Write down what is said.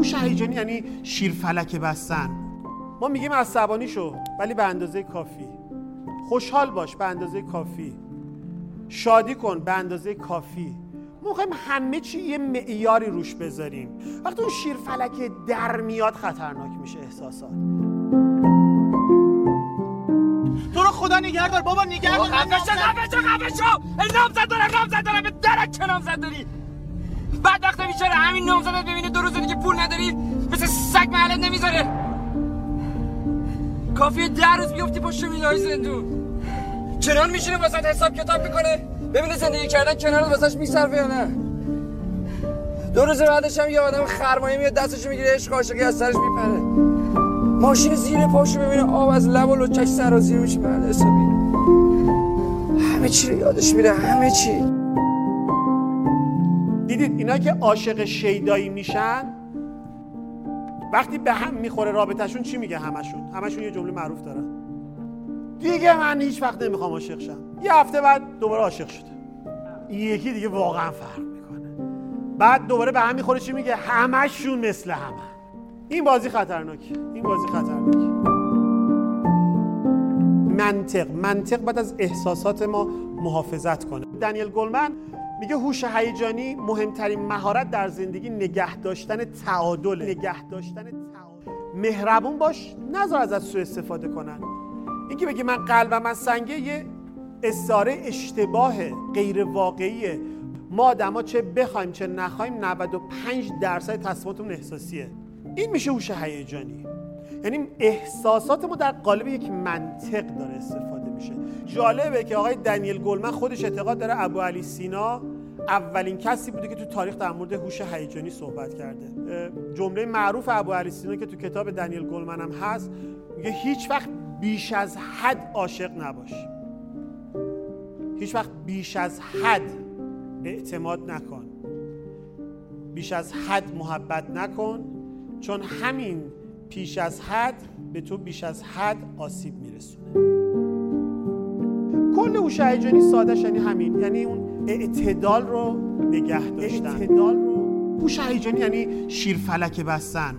هوش هیجانی یعنی شیرفلک بستن. ما میگیم عصبانی شو ولی به اندازه کافی. خوشحال باش به اندازه کافی. شادی کن به اندازه کافی. ما می‌خوایم همه چی یه معیاری روش بذاریم. وقتی اون شیر فلک در میاد خطرناک میشه احساسات. تو رو خدا نگهدار بابا نگهدار خفه شو خفه شو خفه شو. نامزد دارم نامزد دارم به درک چه نامزد داری. بعد وقتا بیچاره همین نامزدت ببینه دو روز دیگه پول نداری مثل سگ محلت نمی‌ذاره. کافیه ده روز بیفتی پشت میلای زندون. چنان میشینه واسه حساب کتاب می‌کنه؟ ببینه زندگی کردن کنار واسش میصرفه یا نه؟ دو روز بعدش هم یه آدم خرمایه میاد دستش می‌گیره عشق عاشقی از سرش میپره. ماشین زیر پاشو ببینه آب از لب و لچک سرازیر میشه محل حسابی. همه چی رو یادش میره همه چی. دیدید اینا که عاشق شیدایی میشن؟ وقتی به هم می‌خوره رابطهشون چی میگه همشون؟ همشون یه جمله معروف دارن. دیگه من هیچ وقت نمی‌خوام عاشق شم. یه هفته بعد دوباره عاشق شده. این یکی دیگه واقعا فرق می‌کنه. بعد دوباره به هم می‌خوره چی میگه؟ همشون مثل همه این بازی خطرناکه این بازی خطرناکه منطق. منطق بعد از احساسات ما محافظت کنه. دنیل گلمن میگه هوش هیجانی مهمترین مهارت در زندگی نگه داشتن تعادل نگه داشتن تعادل مهربون باش نذار ازت سوء استفاده کنن. اینکه بگی من قلبم من سنگه یه استعاره اشتباه غیر واقعیه ما آدما چه بخوایم چه نخوایم 95 درصد تصمیماتمون احساسیه. این میشه هوش هیجانی. یعنی احساسات ما در قالب یک منطق داره استفاده میشه. جالبه که آقای دنیل گلمن خودش اعتقاد داره ابو علی سینا اولین کسی بوده که تو تاریخ در مورد هوش هیجانی صحبت کرده. جمله معروف ابو علی سینا که تو کتاب دنیل گلمن هم هست میگه هیچ وقت بیش از حد عاشق نباش. هیچ وقت بیش از حد اعتماد نکن. بیش از حد محبت نکن. چون همین پیش از حد به تو بیش از حد آسیب میرسونه. کل هوش هیجانی ساده یعنی همین. یعنی اون اعتدال رو نگه داشتن. اعتدال رو. هوش هیجانی یعنی شیرفلک بستن.